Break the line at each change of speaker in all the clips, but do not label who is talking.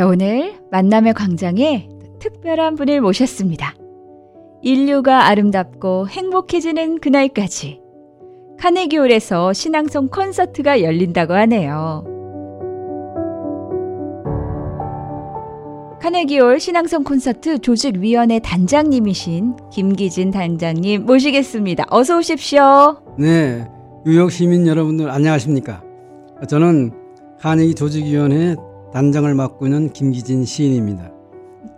자, 오늘 만남의 광장에 특별한 분을 모셨습니다. 인류가 아름답고 행복해지는 그날까지 카네기홀에서 신앙송 콘서트가 열린다고 하네요. 카네기홀 신앙송 콘서트 조직위원회 단장님이신 김기진 단장님 모시겠습니다. 어서 오십시오.
네, 뉴욕 시민 여러분들 안녕하십니까? 저는 카네기 조직위원회 단장을 맡고 있는 김기진 시인입니다.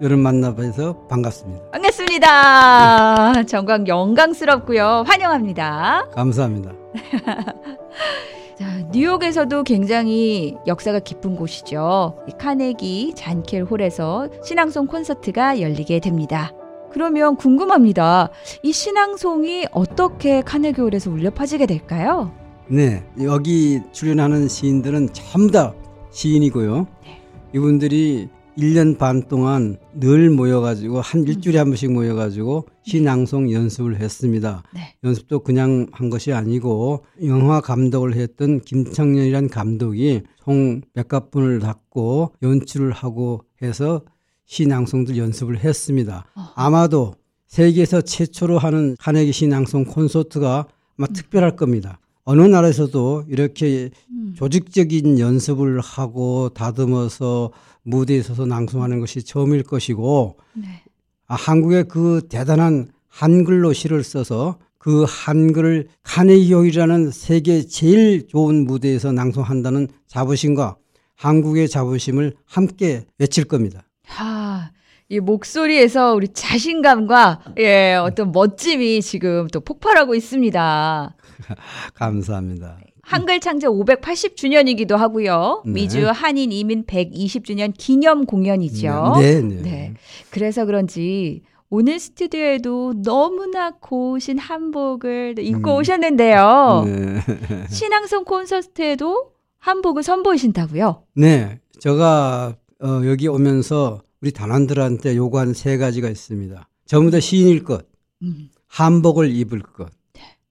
여러분 만나뵈서 반갑습니다.
반갑습니다. 정광 영광스럽고요. 환영합니다.
감사합니다.
자, 뉴욕에서도 굉장히 역사가 깊은 곳이죠. 카네기 잔켈 홀에서 신앙송 콘서트가 열리게 됩니다. 그러면 궁금합니다. 이 신앙송이 어떻게 카네기 홀에서 울려 퍼지게 될까요?
네, 여기 출연하는 시인들은 전부 다 시인이고요. 네. 이분들이 1년 반 동안 늘 모여가지고 한 일주일에 한 번씩 모여가지고 시낭송 연습을 했습니다. 네. 연습도 그냥 한 것이 아니고 영화 감독을 했던 김창년이란 감독이 총 몇십 분을 갖고 연출을 하고 해서 시낭송들 연습을 했습니다. 아마도 세계에서 최초로 하는 카네기 시낭송 콘서트가 아마 음. 특별할 겁니다. 어느 나라에서도 이렇게 음. 조직적인 연습을 하고 다듬어서 무대에 서서 낭송하는 것이 처음일 것이고 네. 아, 한국의 그 대단한 한글로 시를 써서 그 한글을 카네기용이라는 세계 제일 좋은 무대에서 낭송한다는 자부심과 한국의 자부심을 함께 외칠 겁니다.
하, 이 목소리에서 우리 자신감과 예, 어떤 멋짐이 지금 또 폭발하고 있습니다.
감사합니다.
한글 창제 580주년이기도 하고요. 네. 미주 한인 이민 120주년 기념 공연이죠.
네, 네. 네.
그래서 그런지 오늘 스튜디오에도 너무나 고우신 한복을 입고 음. 오셨는데요. 네. 신앙송 콘서트에도 한복을 선보이신다고요?
네. 제가 어, 여기 오면서 우리 단원들한테 요구한 세 가지가 있습니다. 전부 다 시인일 것, 음. 한복을 입을 것, 네.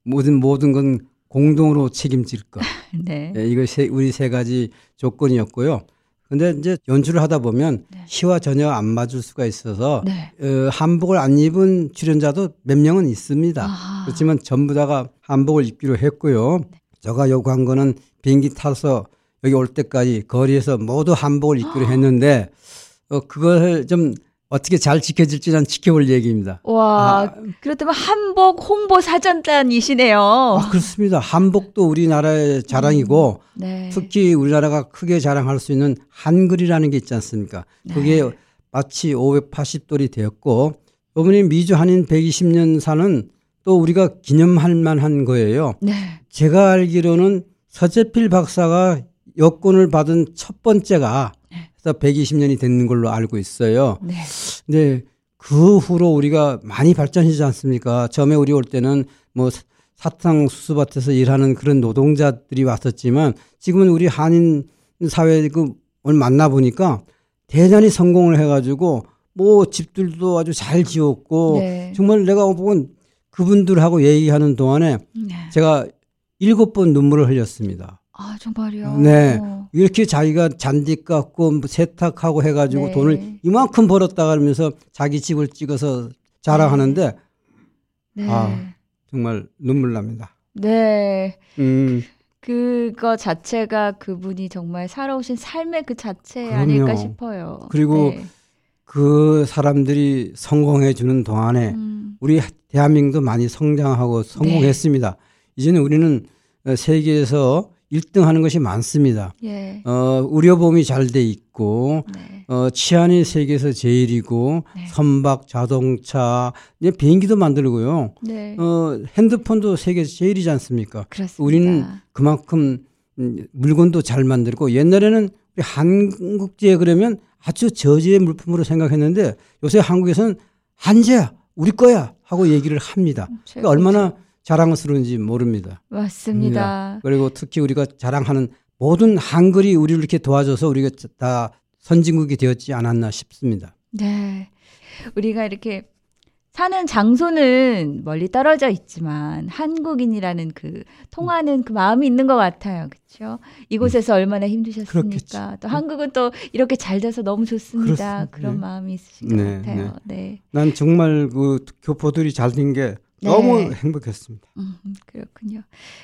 모든 모든 건 공동으로 책임질 것. 네. 네. 이거 세, 우리 세 가지 조건이었고요. 근데 이제 연출을 하다 보면 네. 시와 전혀 안 맞을 수가 있어서 네. 어, 한복을 안 입은 출연자도 몇 명은 있습니다. 아. 그렇지만 전부 다가 한복을 입기로 했고요. 네. 제가 요구한 거는 비행기 타서 여기 올 때까지 거리에서 모두 한복을 입기로 했는데 어, 그걸 좀 어떻게 잘 지켜질지 난 지켜볼 얘기입니다.
와, 아, 그렇다면 한복 홍보 사전단이시네요.
아, 그렇습니다. 한복도 우리나라의 자랑이고 음, 네. 특히 우리나라가 크게 자랑할 수 있는 한글이라는 게 있지 않습니까? 그게 네. 마치 580돌이 되었고 어머니 미주 한인 120년 사는 또 우리가 기념할 만한 거예요. 네. 제가 알기로는 서재필 박사가 여권을 받은 첫 번째가 그래서 120년이 된 걸로 알고 있어요. 네. 근데 그 후로 우리가 많이 발전하지 않습니까? 처음에 우리 올 때는 뭐 사탕 수수밭에서 일하는 그런 노동자들이 왔었지만 지금은 우리 한인 사회 그 오늘 만나 보니까 대단히 성공을 해가지고 뭐 집들도 아주 잘 지었고 네. 정말 내가 보면 그분들하고 얘기하는 동안에 네. 제가 일곱 번 눈물을 흘렸습니다.
아 정말요?
네. 이렇게 자기가 잔디 깎고 뭐 세탁하고 해가지고 네. 돈을 이만큼 벌었다 그러면서 자기 집을 찍어서 자랑하는데 네. 아 정말 눈물 납니다.
네. 음. 그거 자체가 그분이 정말 살아오신 삶의 그 자체 그럼요. 아닐까 싶어요.
그리고 네. 그 사람들이 성공해 주는 동안에 음. 우리 대한민국도 많이 성장하고 성공했습니다. 네. 이제는 우리는 세계에서 1등 하는 것이 많습니다. 예. 어, 의료보험이 잘 돼 있고, 네. 어, 치안이 세계에서 제일이고, 네. 선박, 자동차, 이제 비행기도 만들고요. 네. 어, 핸드폰도 세계에서 제일이지 않습니까?
그렇습니다.
우리는 그만큼 음, 물건도 잘 만들고, 옛날에는 한국제 그러면 아주 저지의 물품으로 생각했는데, 요새 한국에서는 한재야, 우리 거야 하고 얘기를 합니다. 음, 그러니까 얼마나 자랑스러운지 모릅니다.
맞습니다.
네. 그리고 특히 우리가 자랑하는 모든 한글이 우리를 이렇게 도와줘서 우리가 다 선진국이 되었지 않았나 싶습니다.
네. 우리가 이렇게 사는 장소는 멀리 떨어져 있지만 한국인이라는 그 통하는 그 마음이 있는 것 같아요. 그렇죠? 이곳에서 얼마나 힘드셨습니까?
그렇겠죠.
또 한국은 또 이렇게 잘 돼서 너무 좋습니다.
그렇습니다.
그런
네.
마음이 있으신 것
네,
같아요. 네.
난 정말 그 교포들이 잘 된 게 너무
네.
행복했습니다.
음, 그렇군요.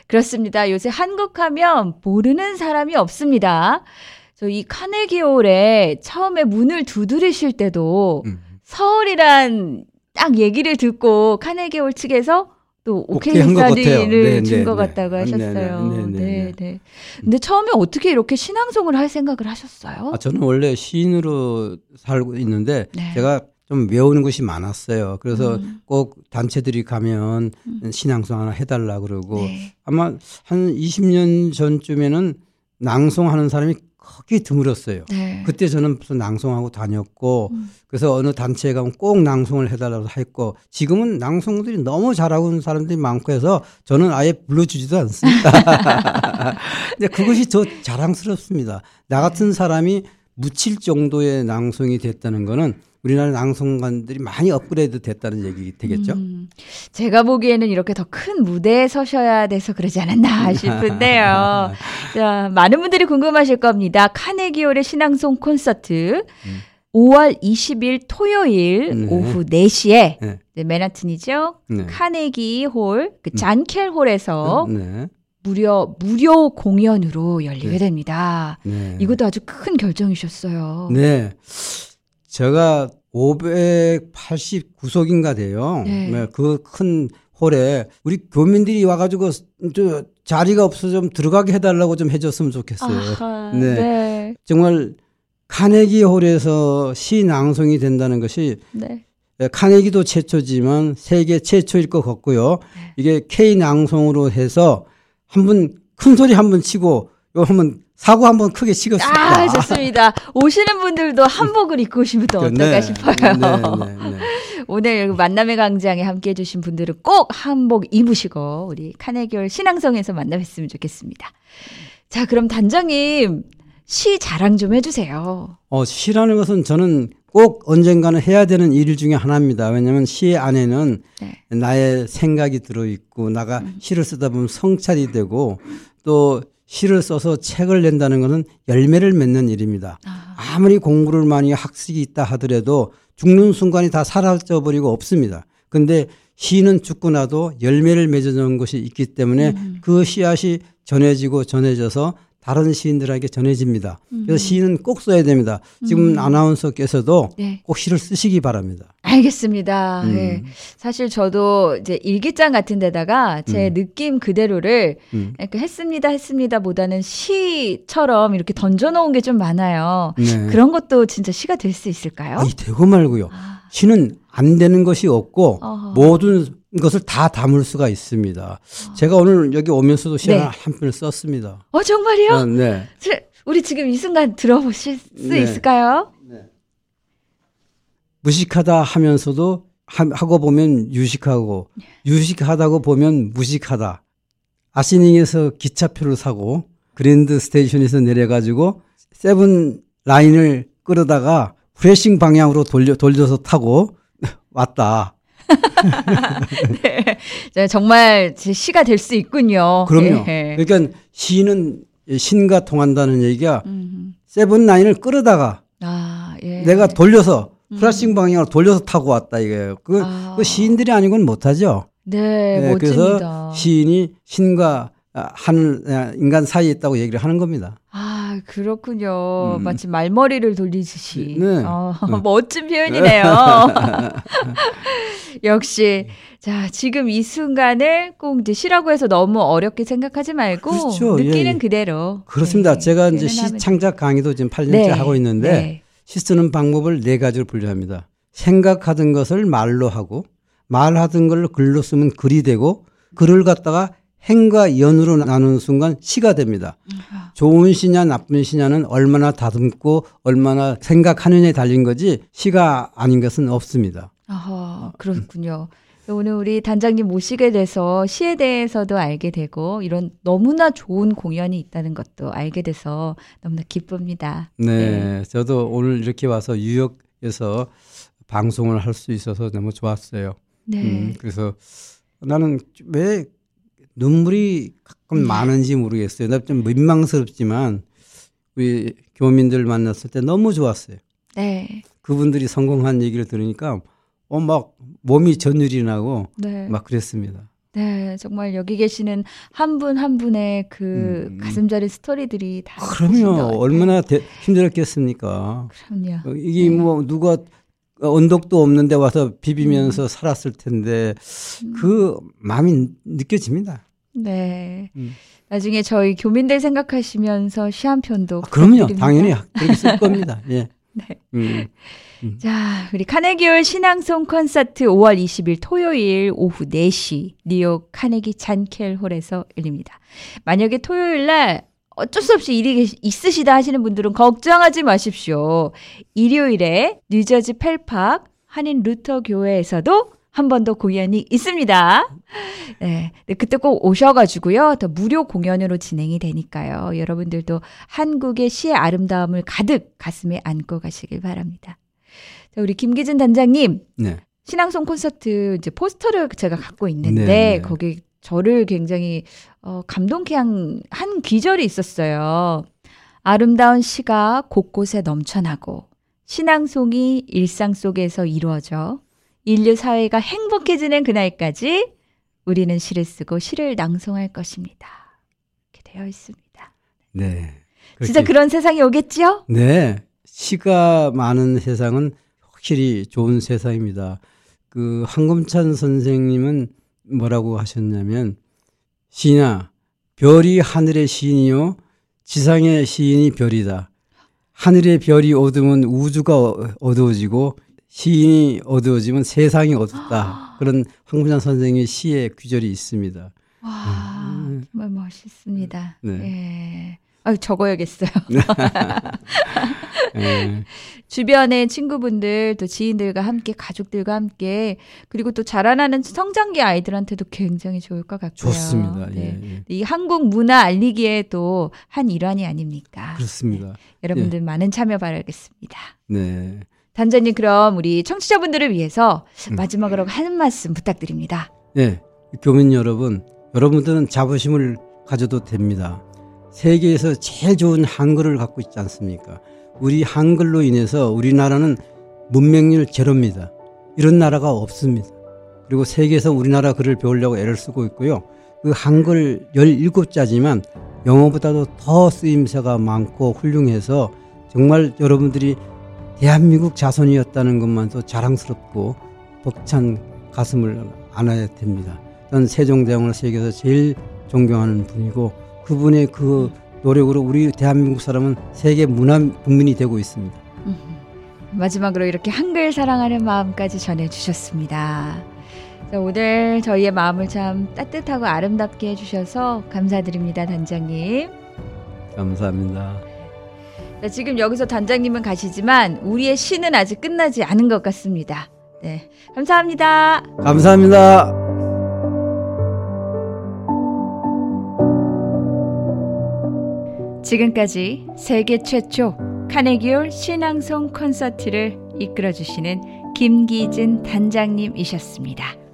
그렇습니다. 요새 한국 하면 모르는 사람이 없습니다. 저 이 카네기홀에 처음에 문을 두드리실 때도
음.
서울이란 딱 얘기를 듣고 카네기홀 측에서 또 오케이. 사리를
네,
준
네,
것
네.
같다고 하셨어요.
네, 네,
네,
네.
네. 근데 처음에 어떻게 이렇게 신앙송을 할 생각을 하셨어요?
아, 저는 원래 시인으로 살고 있는데
네.
제가 좀 외우는 것이 많았어요. 그래서
음.
꼭 단체들이 가면 신앙송 하나 해달라 그러고
네.
아마 한 20년 전쯤에는 낭송하는 사람이 거기 드물었어요.
네.
그때 저는 무슨 낭송하고 다녔고
음.
그래서 어느 단체에 가면 꼭 낭송을 해달라고 했고 지금은 낭송들이 너무 잘하고 있는 사람들이 많고 해서 저는 아예 불러주지도 않습니다. 근데 그것이 더 자랑스럽습니다. 나 같은 사람이 묻힐 정도의 낭송이 됐다는 거는 우리나라 낭송가들이 많이 업그레이드 됐다는 얘기 되겠죠.
음, 제가 보기에는 이렇게 더 큰 무대에 서셔야 돼서 그러지 않았나 싶은데요. 자, 많은 분들이 궁금하실 겁니다. 카네기홀의 신앙송 콘서트. 5월 20일 토요일
네.
오후 4시에
네.
맨하튼이죠.
네.
카네기 홀, 그 잔켈 홀에서
네.
무려 무료 공연으로 열리게
네.
됩니다.
네.
이것도 아주 큰 결정이셨어요.
네. 제가 589석인가 돼요.
네.
그큰 홀에 우리 교민들이 와가지고 저 자리가 없어서 좀 들어가게 해달라고 좀 해줬으면 좋겠어요.
아하,
네.
네.
정말 카네기 홀에서 시 낭송이 된다는 것이
네.
카네기도 최초지만 세계 최초일 것 같고요.
네.
이게 K 낭송으로 해서 한번 큰 소리 한번 치고 요 한번 사고 한번 크게 치겠습니다.
아, 좋습니다. 오시는 분들도 한복을 입고 오시면 또 어떨까
네.
싶어요.
네, 네, 네.
오늘 만남의 광장에 함께 해주신 분들은 꼭 한복 입으시고 우리 카네기홀 신앙성에서 만나 뵀으면 좋겠습니다. 자, 그럼 단장님 시 자랑 좀 해주세요.
어, 시라는 것은 저는 꼭 언젠가는 해야 되는 일 중에 하나입니다. 왜냐하면 시 안에는
네.
나의 생각이 들어있고 나가 시를 쓰다 보면 성찰이 되고 또 시를 써서 책을 낸다는 것은 열매를 맺는 일입니다.
아,
아무리 공부를 많이 학식이 있다 하더라도 죽는 순간이 다 사라져 버리고 없습니다. 근데 시는 죽고 나도 열매를 맺어주는 것이 있기 때문에 그 씨앗이 전해지고 전해져서 다른 시인들에게 전해집니다. 그래서 시는 꼭 써야 됩니다. 지금 아나운서께서도
네.
꼭 시를 쓰시기 바랍니다.
알겠습니다.
음.
네. 사실 저도 이제 일기장 같은 데다가 제 느낌 그대로를
음.
이렇게 했습니다, 했습니다 보다는 시처럼 이렇게 던져놓은 게 좀 많아요.
네.
그런 것도 진짜 시가 될 수 있을까요?
아니, 되고 말고요.
아,
시는 안 되는 것이 없고
어허.
모든 것을 다 담을 수가 있습니다. 제가 오늘 여기 오면서도 시
네.
한 편을 썼습니다.
어, 정말요?
어, 네.
제- 우리 지금 이 순간 들어보실 수
네.
있을까요?
무식하다 하면서도 하- 하고 보면 유식하고 유식하다고 보면 무식하다. 아시닝에서 기차표를 사고 그랜드 스테이션에서 내려가지고 seven line을 끌어다가 Flushing 방향으로 돌려 돌려서 타고 왔다.
네. 자, 정말 제 시가 될 수 있군요.
그럼요.
예.
그러니까 시는 신과 통한다는 얘기가
음.
seven line을 끌어다가
아, 예.
내가 돌려서 Flushing 방향으로 돌려서 타고 왔다 이거예요. 그,
아.
그 시인들이 아니고는 못하죠.
네,
네,
멋집니다.
그래서 시인이 신과 아, 하늘 아, 인간 사이에 있다고 얘기를 하는 겁니다.
아, 그렇군요.
음.
마치 말머리를 돌리듯이.
네.
어, 멋진 표현이네요. 역시. 자, 지금 이 순간을 꼭 이제 시라고 해서 너무 어렵게 생각하지 말고
그렇죠. 예,
느끼는
예.
그대로.
그렇습니다.
네,
제가 이제 시 창작 강의도 지금 8년째
네,
하고 있는데
네.
시 쓰는 방법을 네 가지로 분류합니다. 생각하던 것을 말로 하고 말하던 걸 글로 쓰면 글이 되고 글을 갖다가 행과 연으로 나누는 순간 시가 됩니다. 좋은 시냐 나쁜 시냐는 얼마나 다듬고 얼마나 생각하느냐에 달린 거지 시가 아닌 것은 없습니다.
아하, 그렇군요. 오늘 우리 단장님 모시게 돼서 시에 대해서도 알게 되고 이런 너무나 좋은 공연이 있다는 것도 알게 돼서 너무나 기쁩니다.
네, 저도 오늘 이렇게 와서 뉴욕에서 방송을 할 수 있어서 너무 좋았어요.
네. 음,
그래서 나는 왜 눈물이 가끔 네. 많은지 모르겠어요. 나좀 민망스럽지만 우리 교민들 만났을 때 너무 좋았어요.
네.
그분들이 성공한 얘기를 들으니까 어 막 몸이 전율이 나고 네. 막 그랬습니다.
네, 정말 여기 계시는 한 분한 한 분의 그 음, 음. 가슴 저린 스토리들이 다
그럼요. 얼마나 대, 힘들었겠습니까?
그럼요.
어, 이게 네. 뭐 누가 언덕도 없는데 와서 비비면서 음. 살았을 텐데 음. 그 마음이 느껴집니다.
네. 음. 나중에 저희 교민들 생각하시면서 시 한 편도
아, 그럼요. 당연히 그렇게 쓸 겁니다. 예.
네. 음. 음. 자, 우리 카네기홀 신앙송 콘서트 5월 20일 토요일 오후 4시 뉴욕 카네기 잔켈홀에서 열립니다. 만약에 토요일 날 어쩔 수 없이 일이 있으시다 하시는 분들은 걱정하지 마십시오. 일요일에 뉴저지 펠팍 한인 루터 교회에서도 한 번 더 공연이 있습니다. 네. 그때 꼭 오셔가지고요. 더 무료 공연으로 진행이 되니까요. 여러분들도 한국의 시의 아름다움을 가득 가슴에 안고 가시길 바랍니다. 자, 우리 김기진 단장님.
네.
시낭송 콘서트 이제 포스터를 제가 갖고 있는데 네, 네. 거기 저를 굉장히 어, 감동케 한, 한 귀절이 있었어요. 아름다운 시가 곳곳에 넘쳐나고 신앙송이 일상 속에서 이루어져 인류 사회가 행복해지는 그날까지 우리는 시를 쓰고 시를 낭송할 것입니다. 이렇게 되어 있습니다.
네.
진짜 그런 세상이 오겠지요?
네. 시가 많은 세상은 확실히 좋은 세상입니다. 그 황금찬 선생님은 뭐라고 하셨냐면 시인아 별이 하늘의 시인이요 지상의 시인이 별이다. 하늘의 별이 어두면 우주가 어두워지고 시인이 어두워지면 세상이 어둡다. 그런 황금찬 선생의 시의 규절이 있습니다.
와, 음. 정말 멋있습니다. 네. 예. 아, 적어야겠어요. 네. 주변의 친구분들, 또 지인들과 함께, 가족들과 함께, 그리고 또 자라나는 성장기 아이들한테도 굉장히 좋을 것 같고요.
좋습니다. 네. 예, 예.
이 한국 문화 알리기에도 한 일환이 아닙니까?
그렇습니다.
네. 여러분들 예. 많은 참여 바라겠습니다.
네.
단장님, 그럼 우리 청취자분들을 위해서 음. 마지막으로 하는 말씀 부탁드립니다.
네. 교민 여러분, 여러분들은 자부심을 가져도 됩니다. 세계에서 제일 좋은 한글을 갖고 있지 않습니까? 우리 한글로 인해서 우리나라는 문맹률 제로입니다. 이런 나라가 없습니다. 그리고 세계에서 우리나라 글을 배우려고 애를 쓰고 있고요. 그 한글 17자지만 영어보다도 더 쓰임새가 많고 훌륭해서 정말 여러분들이 대한민국 자손이었다는 것만도 자랑스럽고 벅찬 가슴을 안아야 됩니다. 저는 세종대왕을 세계에서 제일 존경하는 분이고 그분의 그 노력으로 우리 대한민국 사람은 세계 문화 국민이 되고 있습니다.
마지막으로 이렇게 한글 사랑하는 마음까지 전해주셨습니다. 오늘 저희의 마음을 참 따뜻하고 아름답게 해주셔서 감사드립니다, 단장님.
감사합니다.
자, 지금 여기서 단장님은 가시지만 우리의 시는 아직 끝나지 않은 것 같습니다. 네, 감사합니다.
감사합니다.
지금까지 세계 최초 카네기올 신앙송 콘서트를 이끌어 주시는 김기진 단장님이셨습니다.